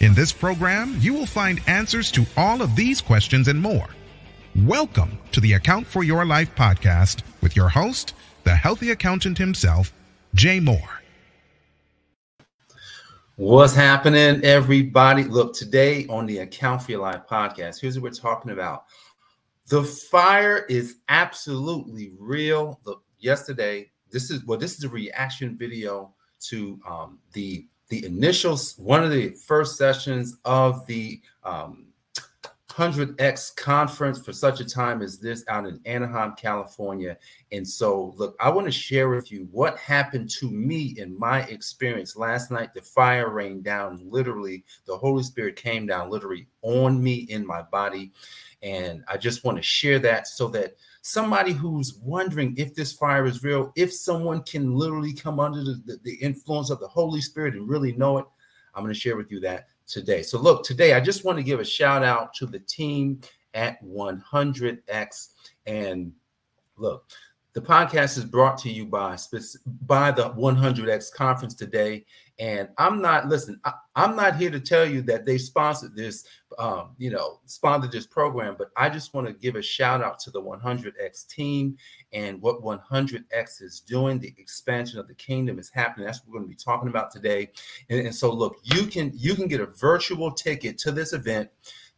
In this program, you will find answers to all of these questions and more. Welcome to the Account for Your Life podcast with your host, the healthy accountant himself, Jay Moore. What's happening, everybody? Look, today on the Account for Your Life podcast, here's what we're talking about. The fire is absolutely real. Look, yesterday, this is well, this is a reaction video to um, the the initial one of the first sessions of the um, 100x conference for such a time as this out in Anaheim, California. And so, look, I want to share with you what happened to me in my experience last night. The fire rained down literally, the Holy Spirit came down literally on me in my body. And I just want to share that so that somebody who's wondering if this fire is real, if someone can literally come under the, the, the influence of the Holy Spirit and really know it, I'm going to share with you that today. So, look, today I just want to give a shout out to the team at 100X. And look, the podcast is brought to you by by the 100X conference today. And I'm not listen. I, am not here to tell you that they sponsored this, um, you know, sponsored this program. But I just want to give a shout out to the 100X team and what 100X is doing. The expansion of the kingdom is happening. That's what we're going to be talking about today. And, and so, look, you can you can get a virtual ticket to this event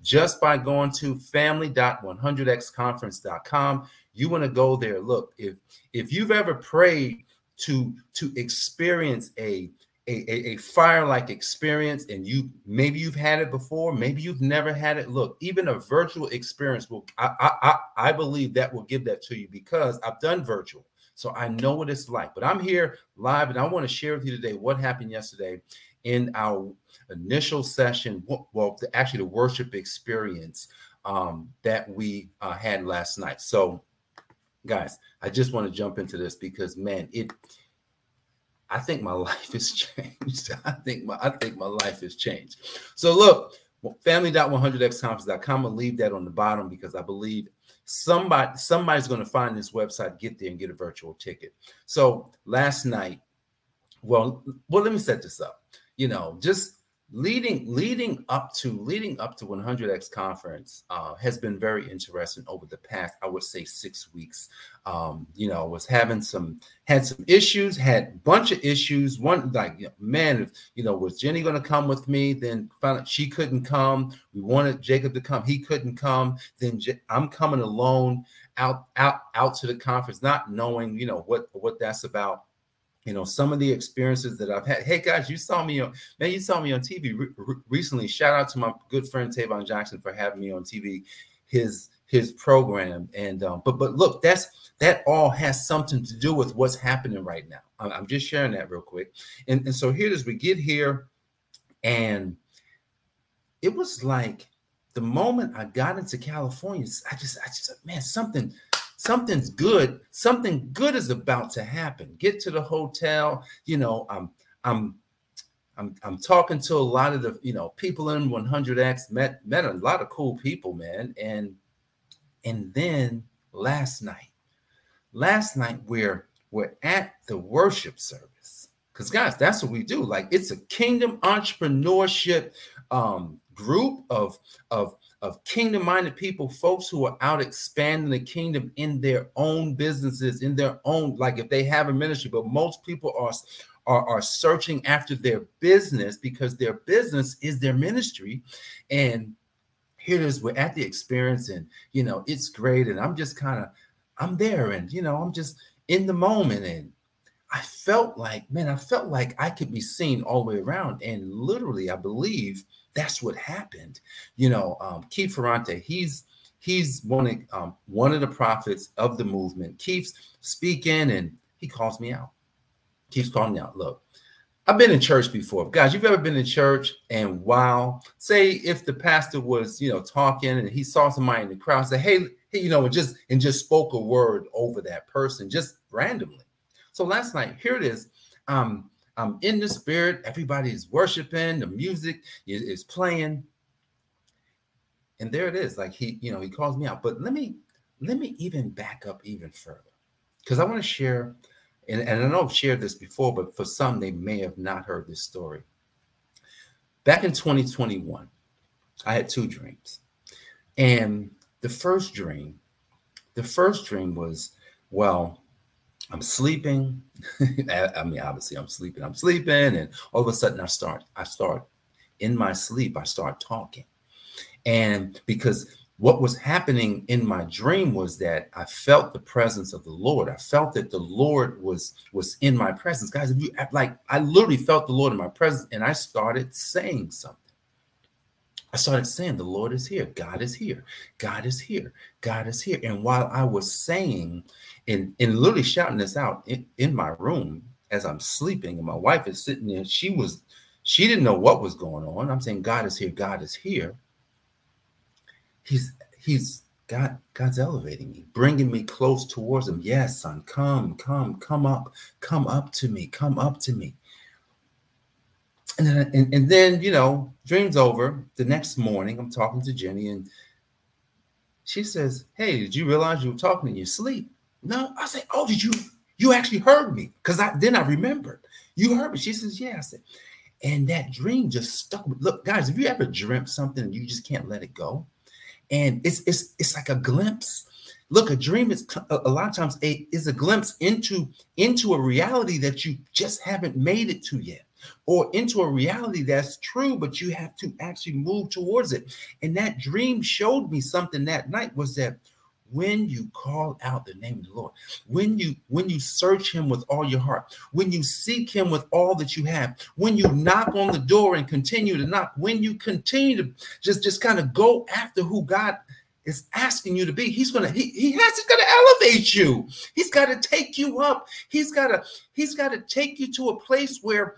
just by going to family.100xconference.com you want to go there look if if you've ever prayed to to experience a a, a, fire like experience and you maybe you've had it before maybe you've never had it. Look even a virtual experience will I, I i believe that will give that to you because i've done virtual so i know what it's like. But i'm here live and i want to share with you today what happened yesterday in our initial session well the, actually the worship experience um, that we uh, had last night. So guys, I just want to jump into this because man, it I think my life has changed. I think my I think my life has changed. So look, family.100xconference.com. I'm gonna leave that on the bottom because I believe somebody somebody's gonna find this website, get there and get a virtual ticket. So last night, well, well, let me set this up. You know, just leading leading up to leading up to 100x conference uh, has been very interesting over the past i would say six weeks. Um, you know was having some had some issues had bunch of issues. One like man if you know was jenny going to come with me? Then found out she couldn't come. We wanted jacob to come. He couldn't come. Then i'm coming alone out out out to the conference not knowing you know what what that's about you know some of the experiences that I've had. Hey guys, you saw me on man, you saw me on TV re- re- recently. Shout out to my good friend Tavon Jackson for having me on TV, his his program. And um, but but look, that's that all has something to do with what's happening right now. I'm, I'm just sharing that real quick. And and so here as we get here, and it was like the moment I got into California, I just I just man something something's good something good is about to happen. Get to the hotel you know i'm i'm i'm, I'm talking to a lot of the you know people in 100x met met a lot of cool people man. And and then last night last night we're we're at the worship service. Because guys that's what we do. Like it's a kingdom entrepreneurship um group of of of kingdom minded people, folks who are out expanding the kingdom in their own businesses, in their own, like if they have a ministry, but most people are, are, are searching after their business because their business is their ministry. And here it is, we're at the experience, and you know, it's great. And I'm just kind of, I'm there, and you know, I'm just in the moment. And I felt like, man, I felt like I could be seen all the way around. And literally, I believe that's what happened. You know, um, Keith Ferrante, he's he's one of um, one of the prophets of the movement. Keith's speaking and he calls me out. Keith's calling me out. Look, I've been in church before. Guys, you've ever been in church and wow, say if the pastor was, you know, talking and he saw somebody in the crowd, say, hey, hey, you know, and just and just spoke a word over that person just randomly. So last night, here it is. Um, I'm in the spirit, everybody's worshiping, the music is, is playing. And there it is. Like he, you know, he calls me out. But let me let me even back up even further. Because I want to share and, and I know I've shared this before, but for some, they may have not heard this story. Back in 2021, I had two dreams. And the first dream, the first dream was, well, I'm sleeping. I mean, obviously, I'm sleeping. I'm sleeping, and all of a sudden, I start. I start in my sleep. I start talking, and because what was happening in my dream was that I felt the presence of the Lord. I felt that the Lord was was in my presence. Guys, if you like I literally felt the Lord in my presence and I started saying something. I started saying the Lord is here. God is here. God is here. God is here. And while I was saying and, and literally shouting this out in, in my room as I'm sleeping, and my wife is sitting there, she was, she didn't know what was going on. I'm saying, God is here, God is here he's he's God God's elevating me, bringing me close towards him. Yes, son, come, come, come up, come up to me, come up to me. And then and, and then you know, dreams over. The next morning, I'm talking to Jenny, and she says, Hey, did you realize you were talking in your sleep? No, I say, Oh, did you you actually heard me? Because I then I remembered. You heard me. She says, Yeah. I said, and that dream just stuck. Look, guys, if you ever dreamt something and you just can't let it go, and it's it's it's like a glimpse look a dream is a lot of times a is a glimpse into into a reality that you just haven't made it to yet or into a reality that's true but you have to actually move towards it and that dream showed me something that night was that when you call out the name of the Lord, when you when you search him with all your heart, when you seek him with all that you have, when you knock on the door and continue to knock, when you continue to just just kind of go after who God is asking you to be, he's gonna he, he has he's gonna elevate you. He's got to take you up. He's gotta he's got to take you to a place where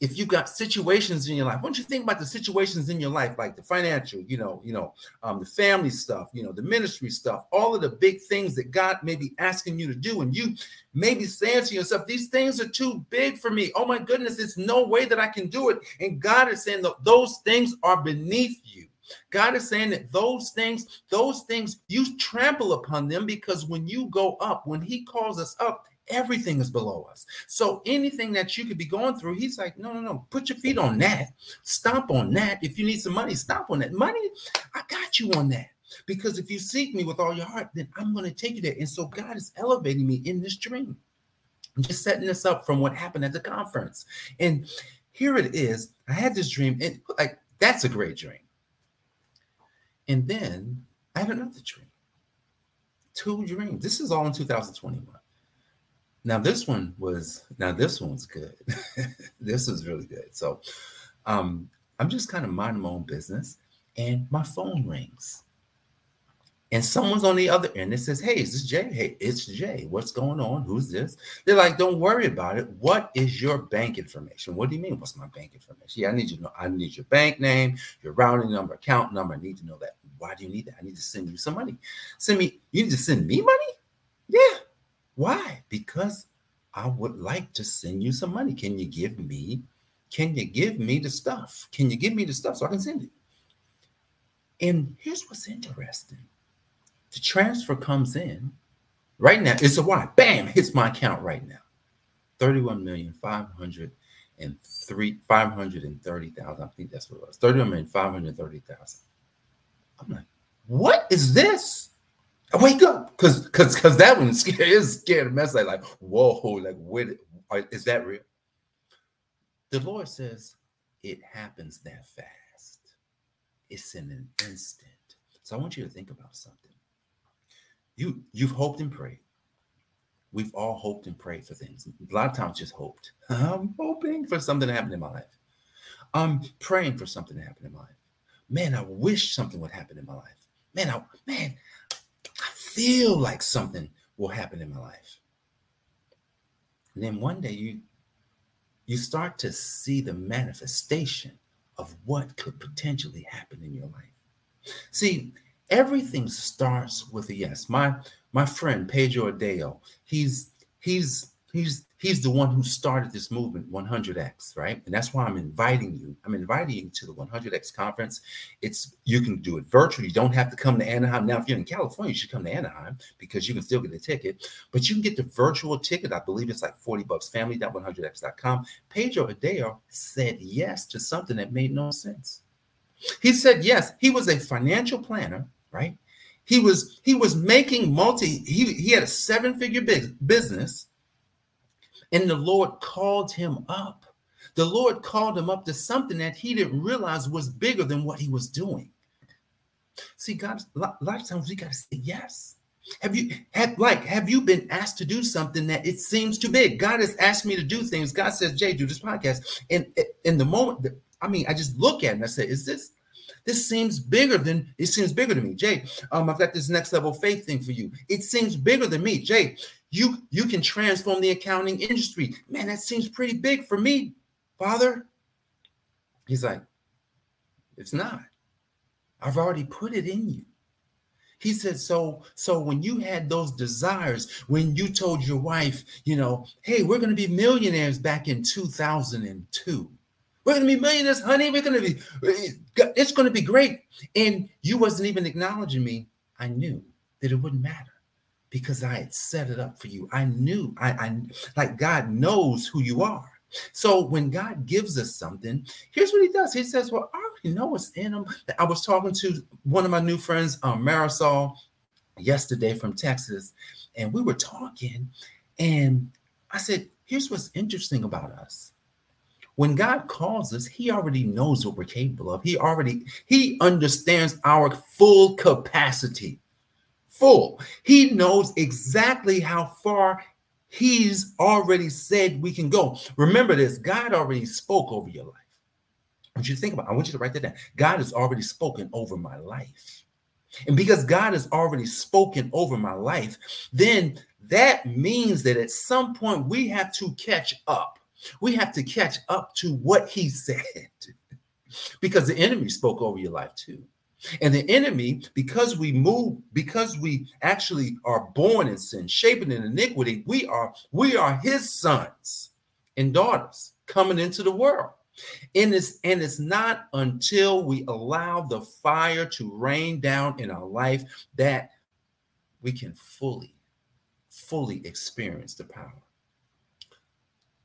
if you've got situations in your life, don't you think about the situations in your life, like the financial, you know, you know, um, the family stuff, you know, the ministry stuff, all of the big things that God may be asking you to do, and you may be saying to yourself, "These things are too big for me. Oh my goodness, it's no way that I can do it." And God is saying those things are beneath you. God is saying that those things, those things, you trample upon them because when you go up, when He calls us up, Everything is below us. So anything that you could be going through, he's like, no, no, no, put your feet on that. Stomp on that. If you need some money, stomp on that. Money, I got you on that. Because if you seek me with all your heart, then I'm going to take you there. And so God is elevating me in this dream. I'm just setting this up from what happened at the conference. And here it is. I had this dream, and like that's a great dream. And then I had another dream. Two dreams. This is all in 2021. Now this one was now this one's good. this was really good. So um I'm just kind of minding my own business and my phone rings. And someone's on the other end that says, Hey, is this Jay? Hey, it's Jay. What's going on? Who's this? They're like, Don't worry about it. What is your bank information? What do you mean? What's my bank information? Yeah, I need you to know. I need your bank name, your routing number, account number. I need to know that. Why do you need that? I need to send you some money. Send me, you need to send me money? Yeah. Why? Because I would like to send you some money. Can you give me? Can you give me the stuff? Can you give me the stuff so I can send it? And here's what's interesting. The transfer comes in right now. It's a why. Bam, hits my account right now. 31 million five hundred and three five hundred and thirty thousand. I think that's what it was. 31 million five hundred thirty thousand. I'm like, what is this? I wake up because because because that one scared, is scared mess. Like, like whoa, like what uh, is that real? The Lord says it happens that fast. It's in an instant. So I want you to think about something. You you've hoped and prayed. We've all hoped and prayed for things. A lot of times just hoped. I'm hoping for something to happen in my life. I'm praying for something to happen in my life. Man, I wish something would happen in my life. Man, I man, feel like something will happen in my life. And then one day you you start to see the manifestation of what could potentially happen in your life. See, everything starts with a yes. My my friend Pedro Adao, he's he's he's he's the one who started this movement 100x right? And that's why i'm inviting you. I'm inviting you to the 100x conference. It's you can do it virtually. You don't have to come to anaheim. Now if you're in california you should come to anaheim because you can still get a ticket but you can get the virtual ticket. I believe it's like 40 bucks. Family.100x.com pedro adao said yes to something that made no sense. He said yes. He was a financial planner right he was he was making multi he, he had a seven figure big business and the Lord called him up. The Lord called him up to something that he didn't realize was bigger than what he was doing. See, God, a lot of times we got to say yes. Have you have like have you been asked to do something that it seems too big? God has asked me to do things. God says, Jay, do this podcast. And in the moment, I mean, I just look at it and I say, is this this seems bigger than it seems bigger to me. Jay, um, I've got this next level faith thing for you. It seems bigger than me. Jay, you you can transform the accounting industry. Man, that seems pretty big for me, Father. He's like, it's not. I've already put it in you. He said, so, so when you had those desires, when you told your wife, you know, hey, we're going to be millionaires back in 2002. We're to be millionaires, honey. We're to be, it's to be great. And you wasn't even acknowledging me. I knew that it wouldn't matter because I had set it up for you. I knew I, I like God knows who you are. So when God gives us something, here's what he does. He says, Well, I already know what's in them. I was talking to one of my new friends, um, Marisol, yesterday from Texas, and we were talking, and I said, Here's what's interesting about us. When God calls us, He already knows what we're capable of. He already He understands our full capacity full. He knows exactly how far he's already said we can go. Remember this God already spoke over your life. I want you to think about it. I want you to write that down. God has already spoken over my life. And because God has already spoken over my life, then that means that at some point we have to catch up. We have to catch up to what he said because the enemy spoke over your life too. And the enemy, because we move, because we actually are born in sin, shaping in iniquity, we are we are his sons and daughters coming into the world. And it's and it's not until we allow the fire to rain down in our life that we can fully, fully experience the power.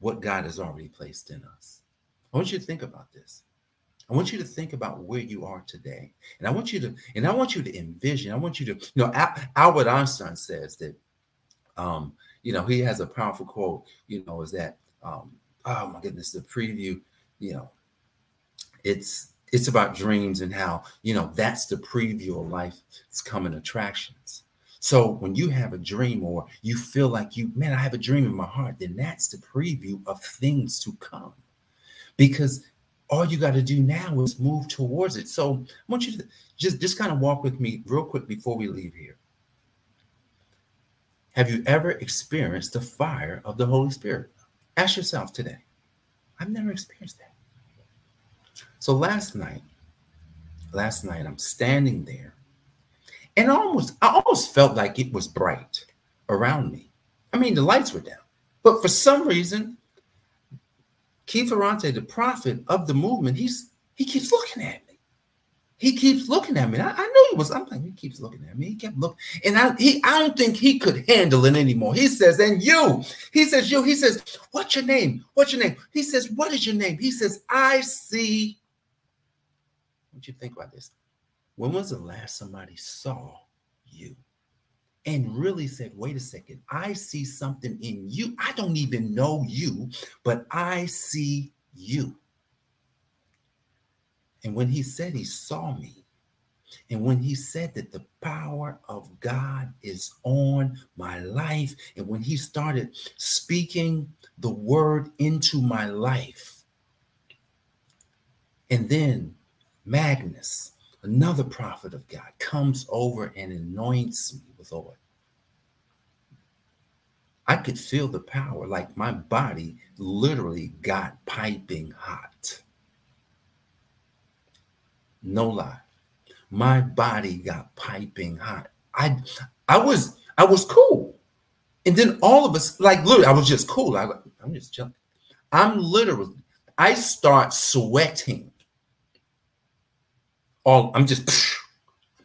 What God has already placed in us. I want you to think about this. I want you to think about where you are today. And I want you to, and I want you to envision, I want you to, you know, Albert Einstein says that, um, you know, he has a powerful quote, you know, is that, um, oh my goodness, the preview, you know, it's, it's about dreams and how, you know, that's the preview of life. It's coming attractions. So when you have a dream or you feel like you, man, I have a dream in my heart, then that's the preview of things to come. Because all you got to do now is move towards it. So I want you to just, just kind of walk with me real quick before we leave here. Have you ever experienced the fire of the Holy Spirit? Ask yourself today. I've never experienced that. So last night, last night I'm standing there and almost I almost felt like it was bright around me. I mean, the lights were down. But for some reason, Keith Ferrante, the prophet of the movement, he's he keeps looking at me. He keeps looking at me. I, I knew he was. I'm like, he keeps looking at me. He kept looking, and I he I don't think he could handle it anymore. He says, and you, he says, you, he says, what's your name? What's your name? He says, what is your name? He says, I see. What you think about this? When was the last somebody saw you? and really said, wait a second, I see something in you. I don't even know you, but I see you. And when he said he saw me, and when he said that the power of God is on my life, and when he started speaking the word into my life, and then Magnus, another prophet of God, comes over and anoints me with oil. I could feel the power, like my body literally got piping hot. No lie. My body got piping hot. I I was I was cool. And then all of us, like literally, I was just cool. I, I'm just chilling. I'm literally, I start sweating. All I'm just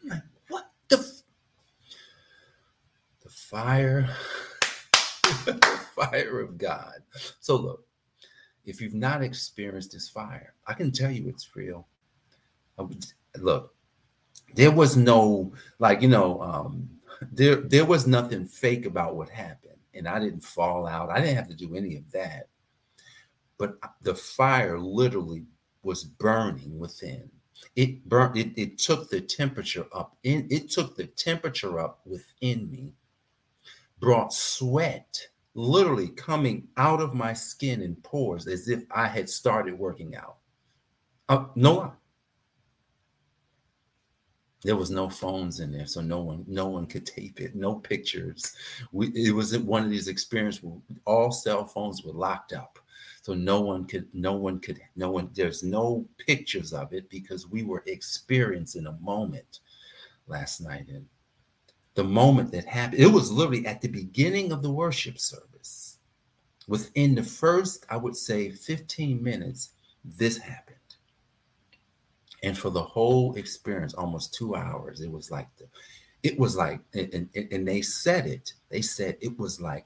I'm like, what the the fire, the fire of God. So look, if you've not experienced this fire, I can tell you it's real. Look, there was no like you know um there there was nothing fake about what happened and i didn't fall out. I didn't have to do any of that. But the fire literally was burning within it burned it, it took the temperature up in it took the temperature up within me brought sweat literally coming out of my skin in pores as if i had started working out. Uh, no there was no phones in there so no one no one could tape it no pictures. We it was one of these experiences where all cell phones were locked up so no one could no one could no one there's no pictures of it because we were experiencing a moment last night and the moment that happened it was literally at the beginning of the worship service. Within the first i would say 15 minutes this happened. And for the whole experience almost two hours it was like the it was like and, and, and they said it they said it was like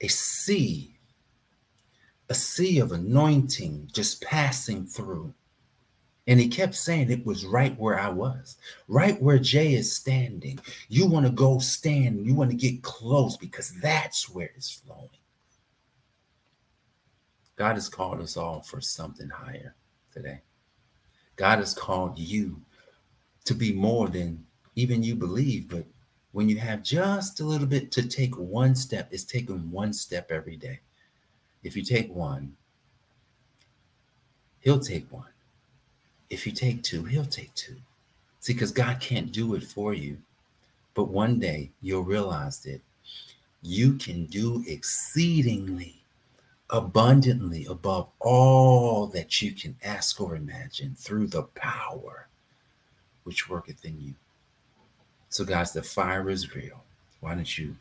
a sea a sea of anointing just passing through and he kept saying it was right where I was, right where Jay is standing. You want to go stand, you want to get close because that's where it's flowing. God has called us all for something higher today. God has called you to be more than even you believe. But when you have just a little bit to take one step, it's taking one step every day. If you take one, He'll take one. If you take two, He'll take two. See, because God can't do it for you. But one day you'll realize that you can do exceedingly abundantly above all that you can ask or imagine through the power which worketh in you. So, guys, the fire is real. Why don't you,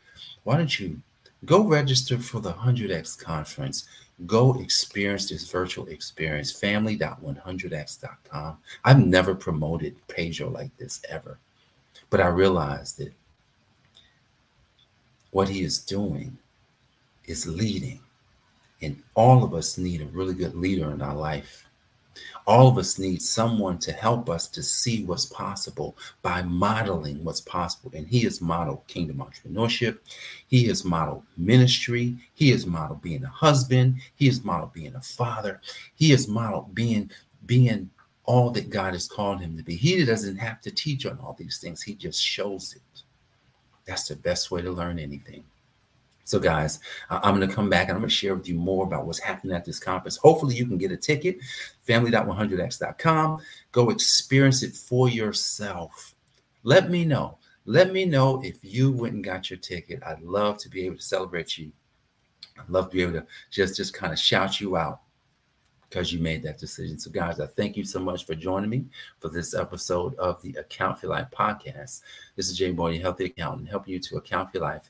why don't you go register for the 100x conference? Go experience this virtual experience, family.100x.com. I've never promoted Pedro like this ever, but I realized that what he is doing is leading and all of us need a really good leader in our life. All of us need someone to help us to see what's possible by modeling what's possible. And he has modeled kingdom entrepreneurship. He has modeled ministry. He has modeled being a husband. He has modeled being a father. He has modeled being being all that God has called him to be. He doesn't have to teach on all these things. He just shows it. That's the best way to learn anything. So, guys, I'm going to come back and I'm going to share with you more about what's happening at this conference. Hopefully, you can get a ticket, family.100x.com. Go experience it for yourself. Let me know. Let me know if you went and got your ticket. I'd love to be able to celebrate you. I'd love to be able to just, just kind of shout you out because you made that decision. So, guys, I thank you so much for joining me for this episode of the Account for Life podcast. This is Jay Boyd, healthy accountant, helping you to account for life